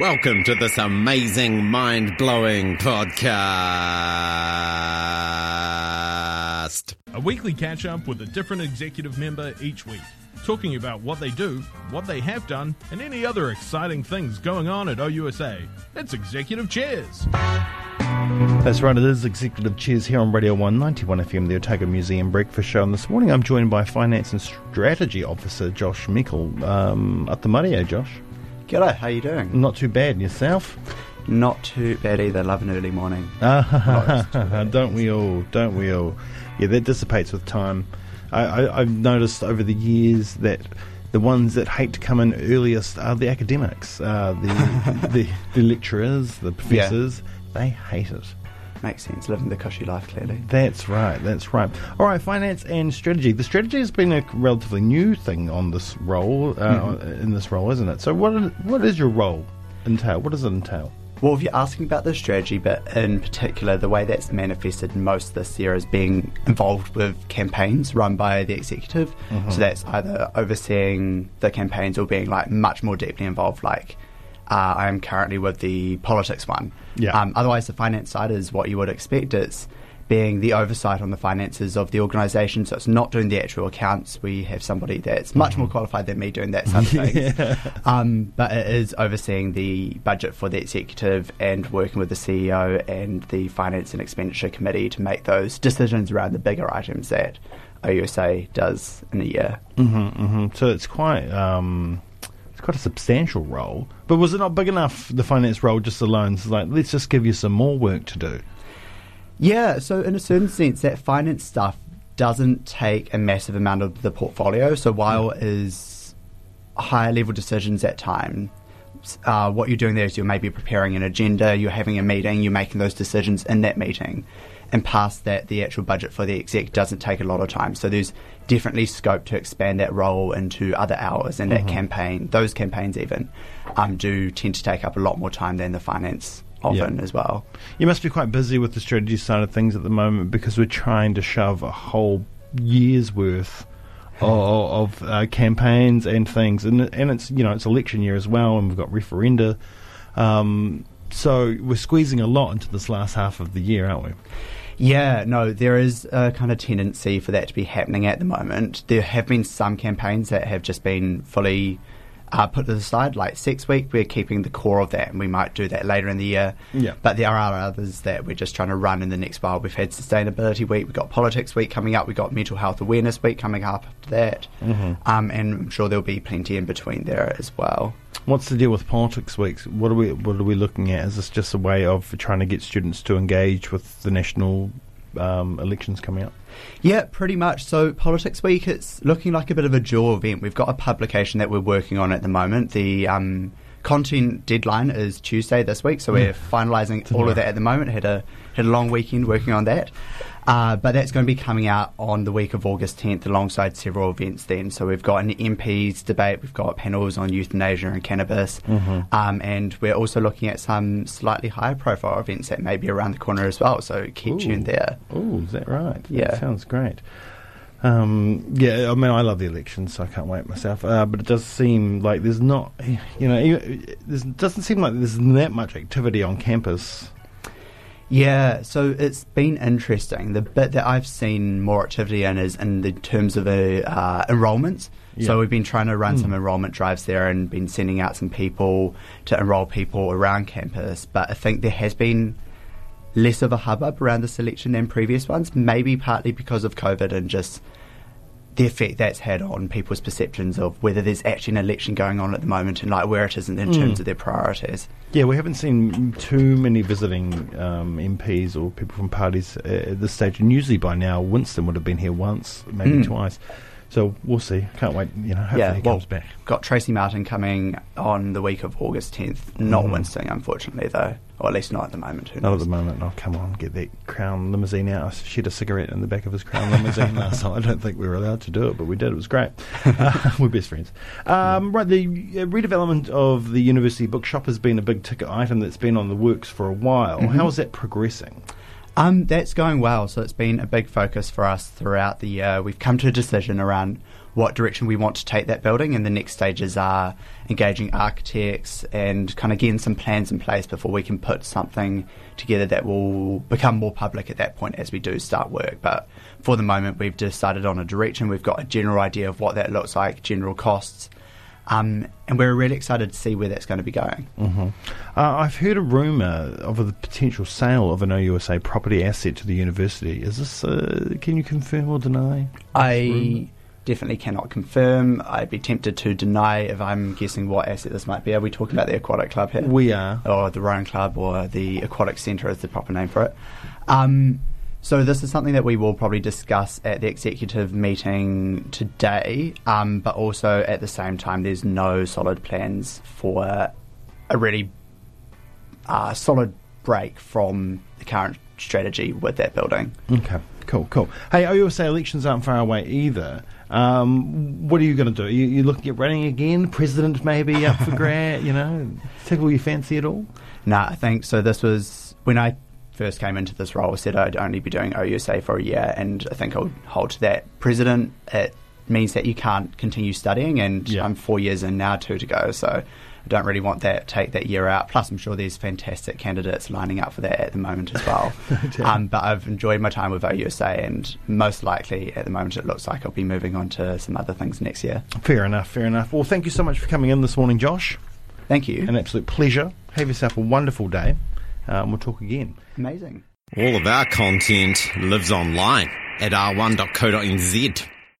Welcome to this amazing, mind blowing podcast. A weekly catch up with a different executive member each week, talking about what they do, what they have done, and any other exciting things going on at OUSA. It's Executive Chairs. That's right, it is Executive Cheers here on Radio 191 FM, the Otago Museum Breakfast Show. And this morning I'm joined by Finance and Strategy Officer Josh Meikle. Um, at the Mario, Josh. G'day, how you doing? Not too bad, and yourself? Not too bad either. Love an early morning. Ah, don't we all? Don't we all? Yeah, that dissipates with time. I, I, I've noticed over the years that the ones that hate to come in earliest are the academics, uh, the, the the lecturers, the professors. They hate it. Makes sense. Living the cushy life, clearly. That's right. That's right. All right. Finance and strategy. The strategy has been a relatively new thing on this role, uh, in this role, isn't it? So, what what is your role entail? What does it entail? Well, if you're asking about the strategy, but in particular, the way that's manifested most this year is being involved with campaigns run by the executive. So that's either overseeing the campaigns or being like much more deeply involved, like uh, I am currently with the politics one. Yeah. Um, otherwise, the finance side is what you would expect. It's being the oversight on the finances of the organisation. So it's not doing the actual accounts. We have somebody that's much more qualified than me doing that side of things. Um, but it is overseeing the budget for the executive and working with the CEO and the finance and expenditure committee to make those decisions around the bigger items that OUSA does in a year. hmm So it's quite um, it's quite a substantial role. But was it not big enough? The finance role just alone. It's like let's just give you some more work to do. Yeah, so in a certain sense, that finance stuff doesn't take a massive amount of the portfolio. So while it is higher level decisions at time, uh, what you're doing there is you're maybe preparing an agenda, you're having a meeting, you're making those decisions in that meeting. And past that, the actual budget for the exec doesn't take a lot of time. So there's definitely scope to expand that role into other hours. And that campaign, those campaigns even, um, do tend to take up a lot more time than the finance often Yeah. as well. You must be quite busy with the strategy side of things at the moment because we're trying to shove a whole year's worth of, of uh, campaigns and things, and and it's you know it's election year as well, and we've got referenda. Um, so we're squeezing a lot into this last half of the year, aren't we? Yeah, no, there is a kind of tendency for that to be happening at the moment. There have been some campaigns that have just been fully uh, put to the side, like Sex Week, we're keeping the core of that, and we might do that later in the year. Yeah. But there are others that we're just trying to run in the next while. We've had Sustainability Week, we've got Politics Week coming up, we've got Mental Health Awareness Week coming up after that. Um, and I'm sure there'll be plenty in between there as well. What's the deal with politics weeks? What are we what are we looking at? Is this just a way of trying to get students to engage with the national um, elections coming up? Yeah, pretty much. So, Politics Week, it's looking like a bit of a dual event. We've got a publication that we're working on at the moment. The um, content deadline is Tuesday this week, so we're finalising all of that at the moment. Had a had a long weekend working on that. Uh, but that's going to be coming out on the week of August 10th alongside several events then. So we've got an MPs debate, we've got panels on euthanasia and cannabis, um, and we're also looking at some slightly higher profile events that may be around the corner as well. So keep tuned there. Oh, is that right? That Yeah. sounds great. Um, yeah, I mean, I love the elections, so I can't wait myself. Uh, but it does seem like there's not, you know, it doesn't seem like there's that much activity on campus. Yeah, so it's been interesting. The bit that I've seen more activity in is in the terms of uh, uh, enrolments. Yeah. So we've been trying to run some enrolment drives there and been sending out some people to enrol people around campus. But I think there has been less of a hubbub around this election than previous ones, maybe partly because of COVID and just the effect that's had on people's perceptions of whether there's actually an election going on at the moment and like where it is in, in terms of their priorities. Yeah, we haven't seen too many visiting um, MPs or people from parties at this stage. And usually by now, Winston would have been here once, maybe Mm. twice. So we'll see. Can't wait. You know, hopefully Yeah, he well, comes back. Got Tracey Martin coming on the week of August 10th. Not Mhm. Winston, unfortunately, though. Or at least not at the moment. Who Not at the moment. Oh, come on, get that Crown limousine out. I shed a cigarette in the back of his Crown limousine last time. I don't think we were allowed to do it, but we did. It was great. Uh, we're best friends. Um, right, the uh, redevelopment of the university bookshop has been a big ticket item that's been on the works for a while. Mhm. How is that progressing? Um, that's going well. So it's been a big focus for us throughout the year. We've come to a decision around what direction we want to take that building, and the next stages are engaging architects and kind of getting some plans in place before we can put something together that will become more public at that point as we do start work. But for the moment, we've decided on a direction. We've got a general idea of what that looks like, general costs. Um, and we're really excited to see where that's going to be going. Mm-hmm. Uh, I've heard a rumour of the potential sale of an OUSA property asset to the university. Is this? Uh, can you confirm or deny? I definitely cannot confirm. I'd be tempted to deny if I'm guessing what asset this might be. Are we talking about the aquatic club here? We are. Or the rowing club or the aquatic centre is the proper name for it. Um, so this is something that we will probably discuss at the executive meeting today, um, but also at the same time, there's no solid plans for a really uh, solid break from the current strategy with that building. Okay, cool, cool. Hey, OUSA elections aren't far away either. Um, what are you going to do? Are you, you looking at running again? President maybe up for grab? You know, tickle your fancy at all? No, nah, I think so. This was when I first came into this role. Said I'd only be doing OUSA for a year, and I think I'll hold to that. President, it means that you can't continue studying, and yeah. I'm four years in now, two to go. So I don't really want that take that year out. Plus, I'm sure there's fantastic candidates lining up for that at the moment as well. um, but I've enjoyed my time with OUSA, and most likely at the moment it looks like I'll be moving on to some other things next year. Fair enough, fair enough. Well, thank you so much for coming in this morning, Josh. Thank you. An absolute pleasure. Have yourself a wonderful day. Um, we'll talk again. Amazing. All of our content lives online at r1.co.nz.